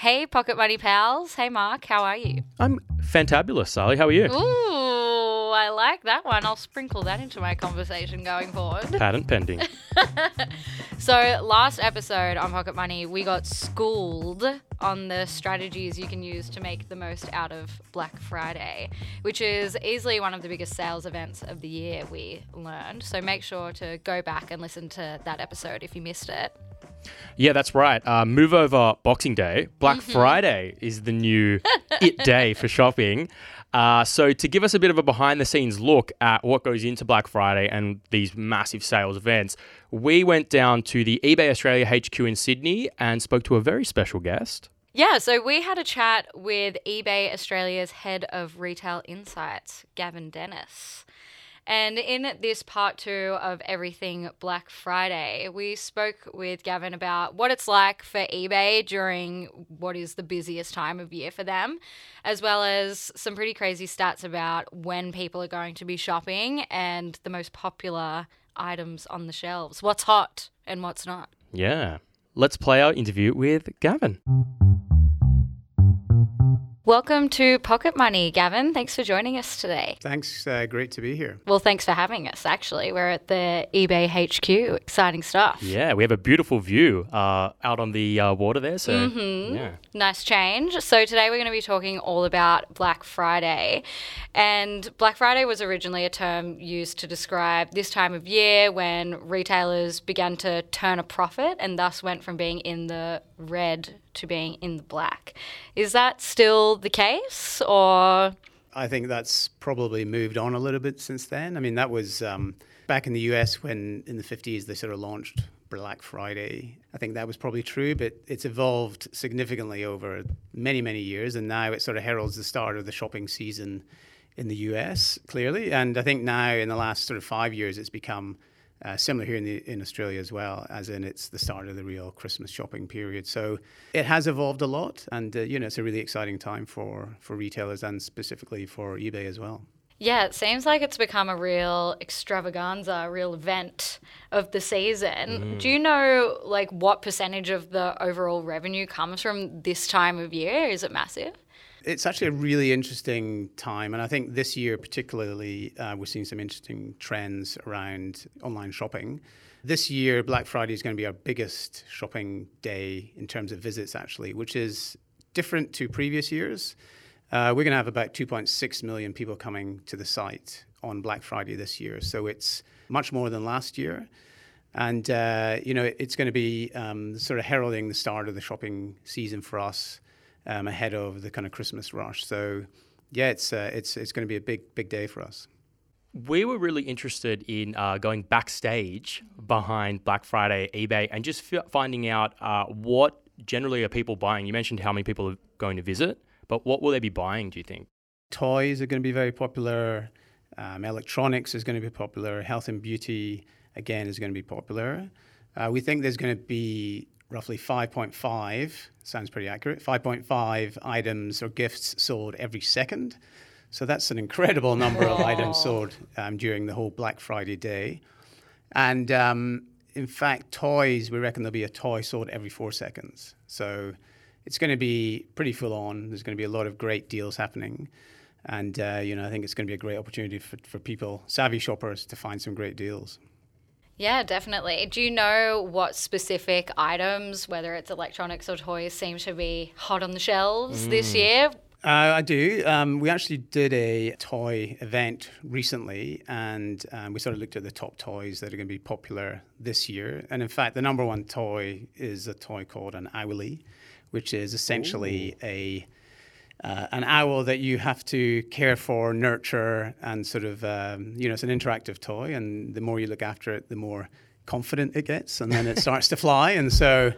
Hey, Pocket Money pals. Hey, Mark. How are you? I'm fantabulous, Sally. How are you? Ooh, I like that one. I'll sprinkle that into my conversation going forward. Patent pending. So, last episode on Pocket Money, we got schooled on the strategies you can use to make the most out of Black Friday, which is easily one of the biggest sales events of the year, we learned. So, make sure to go back and listen to that episode if you missed it. Yeah, that's right. Uh, move over Boxing Day. Black Mm-hmm. Friday is the new it day for shopping. Uh, so, to give us a bit of a behind the scenes look at what goes into Black Friday and these massive sales events, we went down to the eBay Australia HQ in Sydney and spoke to a very special guest. Yeah, so we had a chat with eBay Australia's head of retail insights, Gavin Dennis. And in this part two of Everything Black Friday, we spoke with Gavin about what it's like for eBay during what is the busiest time of year for them, as well as some pretty crazy stats about when people are going to be shopping and the most popular items on the shelves. What's hot and what's not. Yeah. Let's play our interview with Gavin. Welcome to Pocket Money, Gavin. Thanks for joining us today. Thanks. Uh, great to be here. Well, thanks for having us, actually. We're at the eBay HQ. Exciting stuff. Yeah, we have a beautiful view uh, out on the uh, water there. So, Mm-hmm. yeah. Nice change. So, today we're going to be talking all about Black Friday. And Black Friday was originally a term used to describe this time of year when retailers began to turn a profit and thus went from being in the red to being in the black. Is that still the case or? I think that's probably moved on a little bit since then. I mean, that was um, back in the US when in the 50s they sort of launched Black Friday. I think that was probably true, but it's evolved significantly over many, many years. And now it sort of heralds the start of the shopping season in the US, clearly. And I think now in the last sort of five years, it's become uh, similar here in, the, in Australia as well, as in it's the start of the real Christmas shopping period. So it has evolved a lot, and uh, you know it's a really exciting time for for retailers and specifically for eBay as well. Yeah, it seems like it's become a real extravaganza, a real event of the season. Do you know like what percentage of the overall revenue comes from this time of year? Is it massive? It's actually a really interesting time, and I think this year particularly uh, we're seeing some interesting trends around online shopping. This year, Black Friday is going to be our biggest shopping day in terms of visits, actually, which is different to previous years. Uh, we're going to have about 2.6 million people coming to the site on Black Friday this year, so it's much more than last year. And uh, you know, it's going to be um, sort of heralding the start of the shopping season for us um, ahead of the kind of Christmas rush. So, yeah, it's uh, it's it's going to be a big big day for us. We were really interested in uh, going backstage behind Black Friday eBay and just f- finding out uh, what generally are people buying. You mentioned how many people are going to visit, but what will they be buying, do you think? Toys are going to be very popular. Um, electronics is going to be popular. Health and beauty again is going to be popular. Uh, we think there's going to be roughly 5.5 sounds pretty accurate 5.5 items or gifts sold every second. So that's an incredible number of items sold um, during the whole black friday day. And um, in fact toys we reckon there'll be a toy sold every four seconds. So it's going to be pretty full on. There's going to be a lot of great deals happening. And uh, you know i think it's going to be a great opportunity for, for people savvy shoppers to find some great deals Yeah, definitely. Do you know what specific items, whether it's electronics or toys, seem to be hot on the shelves this year? Uh, I do. Um, we actually did a toy event recently, and um, we sort of looked at the top toys that are going to be popular this year. And in fact, the number one toy is a toy called an Owlie, which is essentially a uh, an owl that you have to care for, nurture, and sort of um, you know it's an interactive toy. And the more you look after it, the more confident it gets, and then it starts to fly. And so.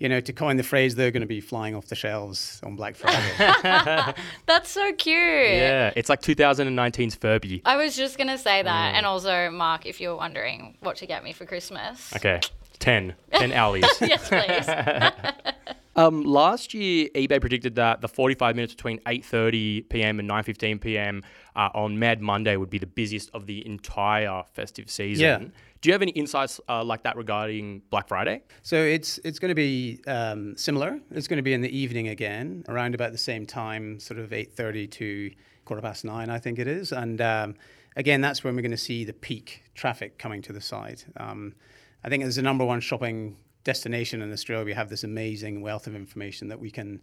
You know, to coin the phrase, they're going to be flying off the shelves on Black Friday. That's so cute. Yeah, it's like 2019's Furby. I was just going to say that. And also, Mark, if you're wondering what to get me for Christmas. Okay, 10. 10 owlies. yes, please. Um, last year, eBay predicted that the 45 minutes between 8:30 p.m. and 9:15 p.m. Uh, on Mad Monday would be the busiest of the entire festive season. Yeah. Do you have any insights uh, like that regarding Black Friday? So it's it's going to be um, similar. It's going to be in the evening again, around about the same time, sort of 8:30 to quarter past nine, I think it is. And um, again, that's when we're going to see the peak traffic coming to the site. Um, I think it's the number one shopping destination in Australia, we have this amazing wealth of information that we can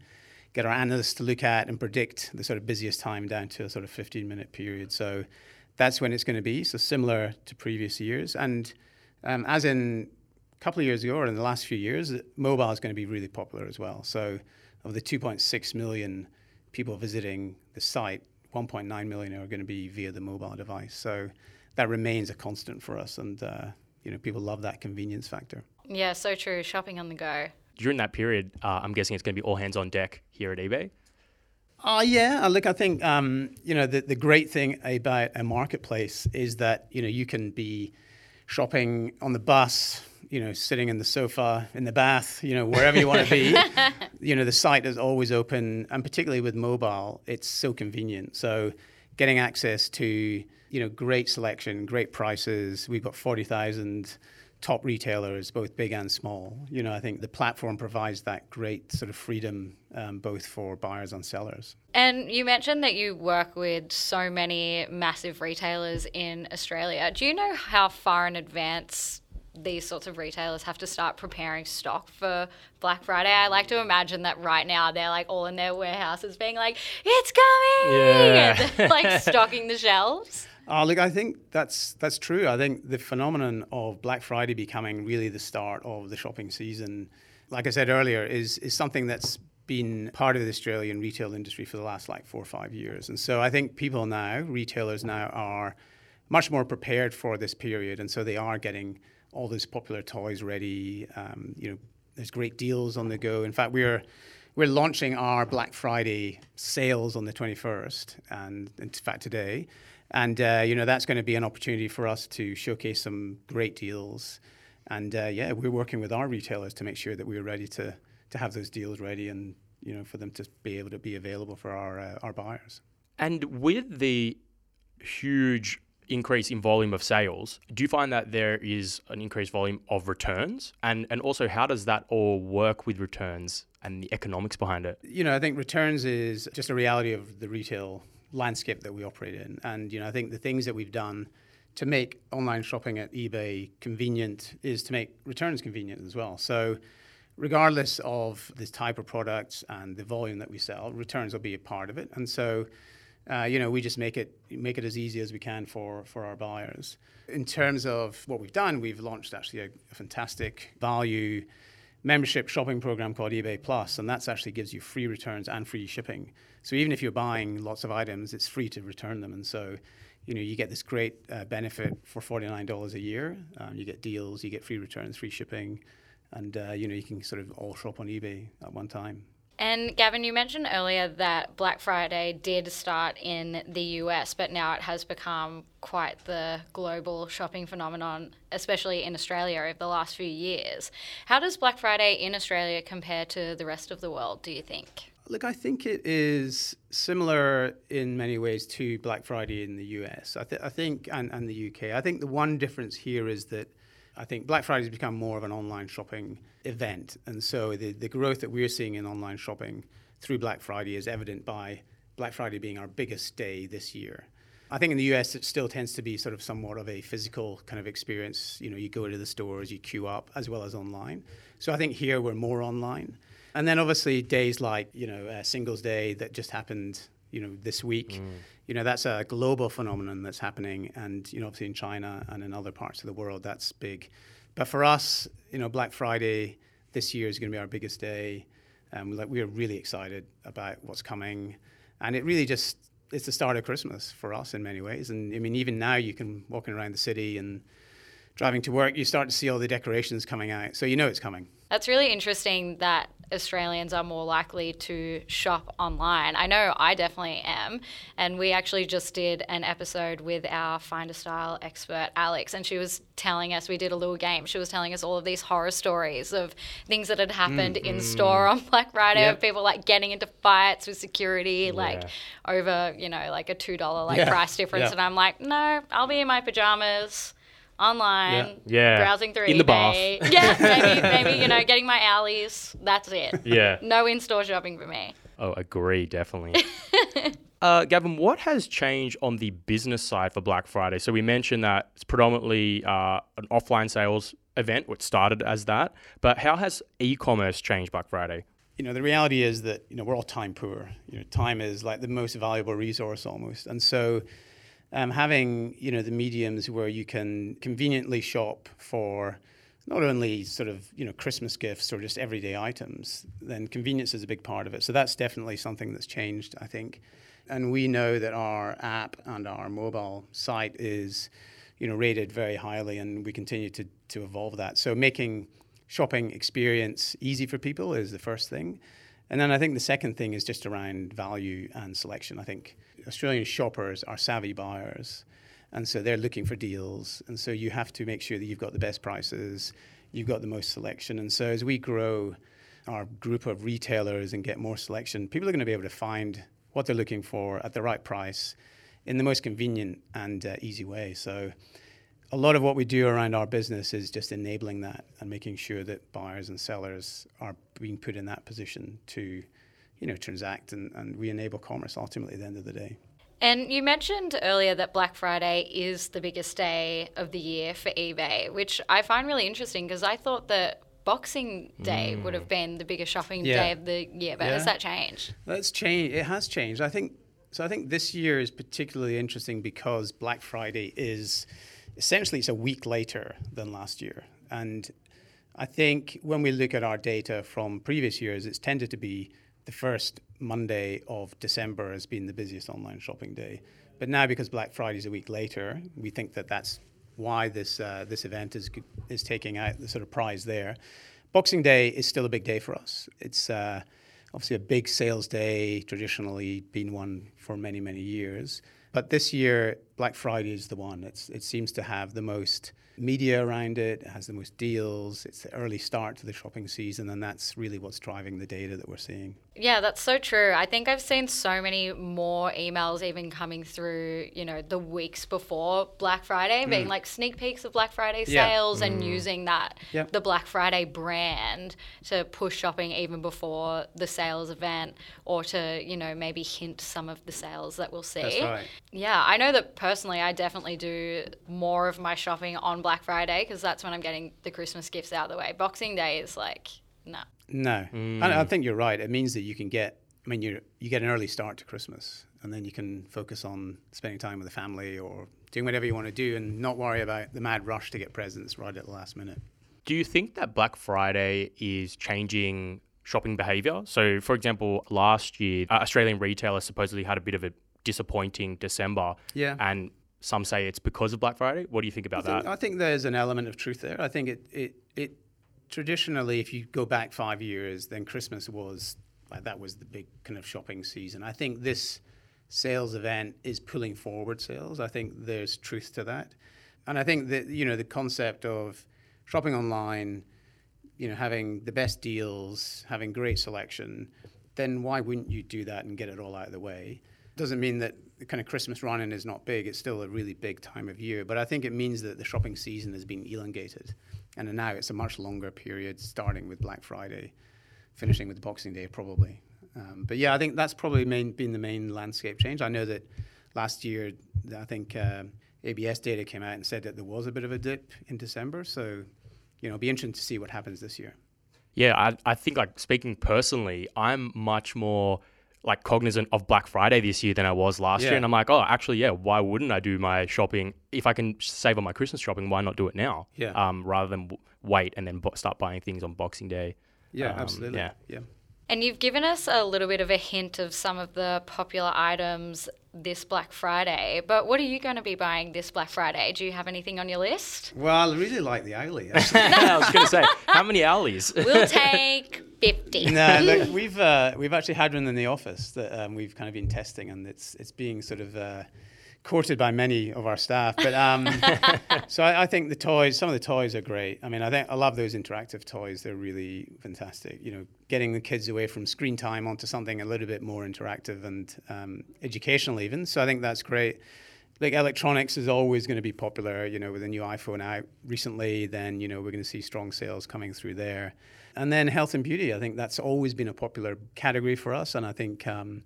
get our analysts to look at and predict the sort of busiest time down to a sort of 15 minute period. So that's when it's going to be. So similar to previous years. And um, as in a couple of years ago or in the last few years, mobile is going to be really popular as well. So of the 2.6 million people visiting the site, 1.9 million are going to be via the mobile device. So that remains a constant for us. And, uh, you know, people love that convenience factor. Yeah, so true. Shopping on the go. During that period, uh, I'm guessing it's going to be all hands on deck here at eBay. Uh, yeah, look, I think um, you know the, the great thing about a marketplace is that you know you can be shopping on the bus, you know, sitting in the sofa, in the bath, you know, wherever you want to be. you know, the site is always open, and particularly with mobile, it's so convenient. So, getting access to you know great selection, great prices. We've got forty thousand top retailers, both big and small. You know, I think the platform provides that great sort of freedom um, both for buyers and sellers. And you mentioned that you work with so many massive retailers in Australia. Do you know how far in advance these sorts of retailers have to start preparing stock for Black Friday. I like to imagine that right now they're like all in their warehouses being like, it's coming! Yeah. Like stocking the shelves. Uh, look, I think that's that's true. I think the phenomenon of Black Friday becoming really the start of the shopping season, like I said earlier, is is something that's been part of the Australian retail industry for the last like four or five years. And so I think people now, retailers now, are much more prepared for this period, and so they are getting all those popular toys ready. Um, you know, there's great deals on the go. In fact, we're we're launching our Black Friday sales on the 21st, and in fact today. And uh, you know that's going to be an opportunity for us to showcase some great deals. And uh, yeah, we're working with our retailers to make sure that we're ready to to have those deals ready, and you know for them to be able to be available for our uh, our buyers. And with the huge increase in volume of sales, do you find that there is an increased volume of returns? And and also how does that all work with returns and the economics behind it? You know, I think returns is just a reality of the retail landscape that we operate in. And you know, I think the things that we've done to make online shopping at eBay convenient is to make returns convenient as well. So regardless of the type of products and the volume that we sell, returns will be a part of it. And so uh, you know, we just make it make it as easy as we can for for our buyers. In terms of what we've done, we've launched actually a, a fantastic value membership shopping program called eBay Plus, and that actually gives you free returns and free shipping. So even if you're buying lots of items, it's free to return them, and so you know you get this great uh, benefit for forty nine dollars a year. Um, you get deals, you get free returns, free shipping, and uh, you know you can sort of all shop on eBay at one time. And Gavin, you mentioned earlier that Black Friday did start in the US, but now it has become quite the global shopping phenomenon, especially in Australia over the last few years. How does Black Friday in Australia compare to the rest of the world, do you think? Look, I think it is similar in many ways to Black Friday in the US. I, th- I think, and, and the UK. I think the one difference here is that I think Black Friday has become more of an online shopping event. And so the, the growth that we're seeing in online shopping through Black Friday is evident by Black Friday being our biggest day this year. I think in the US, it still tends to be sort of somewhat of a physical kind of experience. You know, you go to the stores, you queue up, as well as online. So I think here we're more online. And then obviously days like, you know, uh, Singles Day that just happened, you know, this week. Mm you know that's a global phenomenon that's happening, and you know obviously in China and in other parts of the world that's big. But for us, you know, Black Friday this year is going to be our biggest day. Um, like we are really excited about what's coming, and it really just it's the start of Christmas for us in many ways. And I mean, even now you can walking around the city and driving to work, you start to see all the decorations coming out, so you know it's coming. That's really interesting that Australians are more likely to shop online. I know I definitely am. And we actually just did an episode with our Finder Style expert, Alex, and she was telling us, we did a little game. She was telling us all of these horror stories of things that had happened in mm-hmm. store on Black Friday, Yep. people like getting into fights with security, like over, you know, like a $2 like Yeah. price difference. Yeah. And I'm like, no, I'll be in my pajamas online, Yeah. browsing through In the eBay. yeah, maybe, maybe, you know, getting my owlies. That's it. Yeah. No in store shopping for me. Oh, agree, definitely. uh, Gavin, what has changed on the business side for Black Friday? So we mentioned that it's predominantly uh, an offline sales event, which started as that. But how has e-commerce changed Black Friday? you know, the reality is that you know we're all time poor. You know, time is like the most valuable resource almost, and so um, having you know the mediums where you can conveniently shop for not only sort of you know Christmas gifts or just everyday items, then convenience is a big part of it. So that's definitely something that's changed, I think. And we know that our app and our mobile site is, you know, rated very highly, and we continue to to evolve that. So making shopping experience easy for people is the first thing. And then I think the second thing is just around value and selection. I think Australian shoppers are savvy buyers. And so they're looking for deals. And so you have to make sure that you've got the best prices, you've got the most selection. And so as we grow our group of retailers and get more selection, people are going to be able to find what they're looking for at the right price in the most convenient and uh, easy way. So a lot of what we do around our business is just enabling that and making sure that buyers and sellers are being put in that position to, you know, transact and, and we enable commerce ultimately at the end of the day. And you mentioned earlier that Black Friday is the biggest day of the year for eBay, which I find really interesting because I thought that Boxing Day would have mm. been the biggest shopping Yeah. day of the year, but has that changed? That's changed. It has changed. I think so. I think this year is particularly interesting because Black Friday is essentially it's a week later than last year, and I think when we look at our data from previous years, it's tended to be the first Monday of December has been the busiest online shopping day. But now, because Black Friday is a week later, we think that that's why this uh, this event is is taking out the sort of prize there. Boxing Day is still a big day for us. It's uh, obviously a big sales day, traditionally been one for many many years. But this year, Black Friday is the one. It's, it seems to have the most media around it. It has the most deals. It's the early start to the shopping season, and that's really what's driving the data that we're seeing. Yeah, that's so true. I think I've seen so many more emails even coming through, you know, the weeks before Black Friday, being like sneak peeks of Black Friday Mm. Yeah. sales and using that, Yep. the Black Friday brand to push shopping even before the sales event or to, you know, maybe hint some of the sales that we'll see. That's right. Yeah, I know that personally, I definitely do more of my shopping on Black Friday because that's when I'm getting the Christmas gifts out of the way. Boxing Day is like, no. No, and I think you're right. It means that you can get. I mean, you you get an early start to Christmas, and then you can focus on spending time with the family or doing whatever you want to do, and not worry about the mad rush to get presents right at the last minute. Do you think that Black Friday is changing shopping behavior? So, for example, last year, uh, Australian retailers supposedly had a bit of a disappointing December. Yeah. And some say it's because of Black Friday. What do you think about I think, that? I think there's an element of truth there. I think it, it, it traditionally, if you go back five years, then Christmas was like that was the big kind of shopping season. I think this sales event is pulling forward sales. I think there's truth to that, and I think that you know the concept of shopping online, you know, having the best deals, having great selection, then why wouldn't you do that and get it all out of the way? Doesn't mean that the kind of Christmas running is not big. It's still a really big time of year, but I think it means that the shopping season has been elongated, and now it's a much longer period, starting with Black Friday, finishing with Boxing Day, probably. Um, but yeah, I think that's probably main, been the main landscape change. I know that last year, I think um, ABS data came out and said that there was a bit of a dip in December. So, you know, it'll be interesting to see what happens this year. Yeah, I, I think like speaking personally, I'm much more like cognizant of Black Friday this year than I was last year, and I'm like, oh, actually, yeah, why wouldn't I do my shopping if I can save on my Christmas shopping? Why not do it now? Yeah. Um, rather than w- wait and then bo- start buying things on Boxing Day. Yeah, Um, absolutely. yeah. yeah. And you've given us a little bit of a hint of some of the popular items this Black Friday. But what are you going to be buying this Black Friday? Do you have anything on your list? Well, I really like the Owly. Actually. I was going to say, how many owlies? We'll take 50. no, look, we've uh, we've actually had one in the office that um, we've kind of been testing, and it's it's being sort of uh, courted by many of our staff. But um, so I, I think the toys, some of the toys are great. I mean, I think I love those interactive toys. They're really fantastic. You know, getting the kids away from screen time onto something a little bit more interactive and um, educational, even. So I think that's great. Like electronics is always going to be popular. You know, with the new iPhone out recently, then you know we're going to see strong sales coming through there. And then health and beauty, I think that's always been a popular category for us, and I think. Um,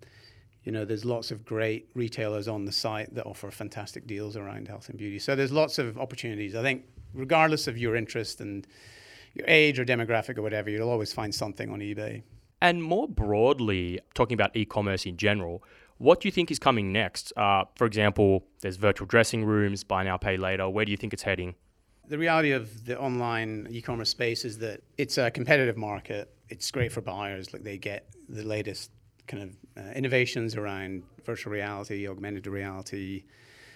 you know, there's lots of great retailers on the site that offer fantastic deals around health and beauty. So there's lots of opportunities. I think, regardless of your interest and your age or demographic or whatever, you'll always find something on eBay. And more broadly, talking about e commerce in general, what do you think is coming next? Uh, for example, there's virtual dressing rooms, buy now, pay later. Where do you think it's heading? The reality of the online e commerce space is that it's a competitive market. It's great for buyers, like they get the latest kind of uh, innovations around virtual reality, augmented reality,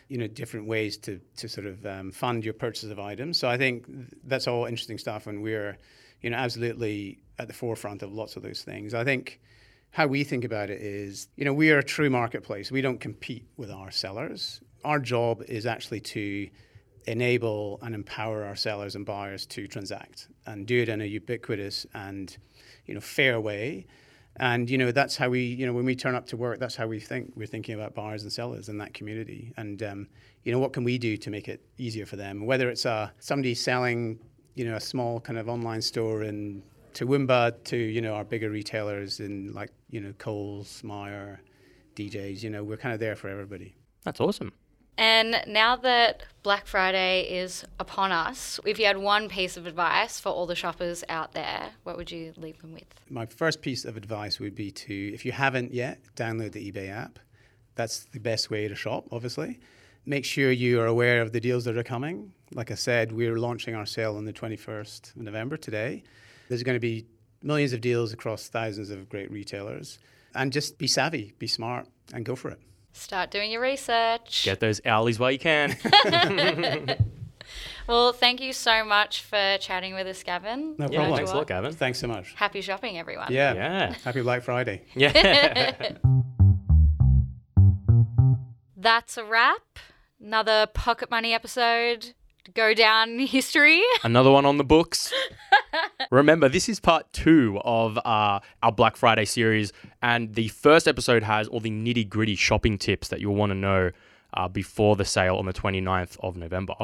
you know, different ways to, to sort of um, fund your purchase of items. So I think that's all interesting stuff, and we're, you know, absolutely at the forefront of lots of those things. I think how we think about it is, you know, we are a true marketplace. We don't compete with our sellers. Our job is actually to enable and empower our sellers and buyers to transact and do it in a ubiquitous and, you know, fair way. And you know that's how we you know when we turn up to work that's how we think we're thinking about buyers and sellers in that community. And um, you know what can we do to make it easier for them? Whether it's uh, somebody selling you know a small kind of online store in Toowoomba to you know our bigger retailers in like you know Coles, Myer, DJs you know we're kind of there for everybody. That's awesome and now that Black Friday is upon us, if you had one piece of advice for all the shoppers out there, what would you leave them with? My first piece of advice would be to, if you haven't yet, download the eBay app. That's the best way to shop, obviously. Make sure you are aware of the deals that are coming. Like I said, we're launching our sale on the 21st of November today. There's going to be millions of deals across thousands of great retailers. And just be savvy, be smart, and go for it. Start doing your research. Get those owlies while you can. well, thank you so much for chatting with us, Gavin. No yeah, problem. thanks a lot, Gavin. Thanks so much. Happy shopping, everyone. Yeah. Yeah. Happy Black Friday. Yeah. That's a wrap. Another pocket money episode go down in history. Another one on the books. Remember, this is part two of uh, our Black Friday series, and the first episode has all the nitty gritty shopping tips that you'll want to know uh, before the sale on the 29th of November.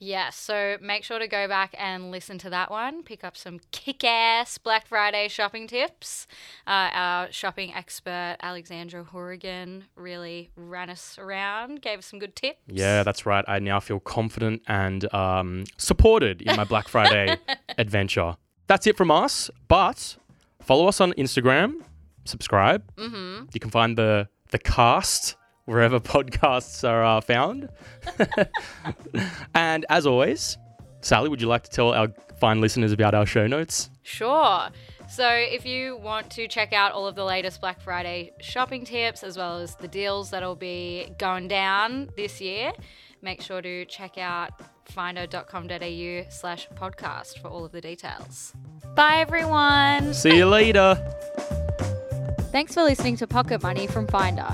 Yes, so make sure to go back and listen to that one. Pick up some kick ass Black Friday shopping tips. Uh, our shopping expert, Alexandra Horrigan, really ran us around, gave us some good tips. Yeah, that's right. I now feel confident and um, supported in my Black Friday adventure. That's it from us, but follow us on Instagram, subscribe. Mm-hmm. You can find the the cast wherever podcasts are uh, found. and as always, Sally, would you like to tell our fine listeners about our show notes? Sure. So, if you want to check out all of the latest Black Friday shopping tips as well as the deals that'll be going down this year, make sure to check out finder.com.au slash podcast for all of the details. Bye, everyone. See you later. Thanks for listening to Pocket Money from Finder.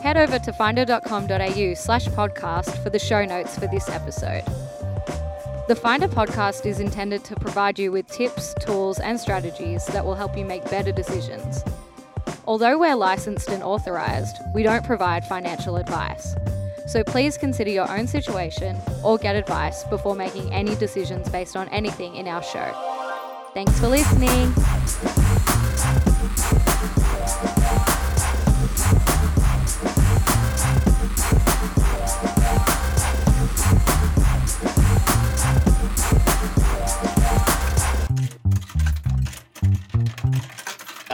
Head over to finder.com.au slash podcast for the show notes for this episode. The Finder podcast is intended to provide you with tips, tools, and strategies that will help you make better decisions. Although we're licensed and authorized, we don't provide financial advice. So please consider your own situation or get advice before making any decisions based on anything in our show. Thanks for listening.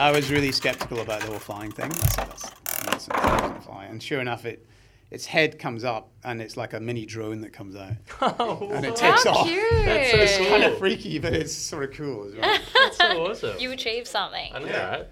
I was really skeptical about the whole flying thing. I said that's nonsense. It doesn't fly. And sure enough, it its head comes up and it's like a mini drone that comes out oh, and it takes How off. cute! That's so It's cool. kind of freaky, but it's sort of cool as well. That's so awesome. You achieved something. I know, right?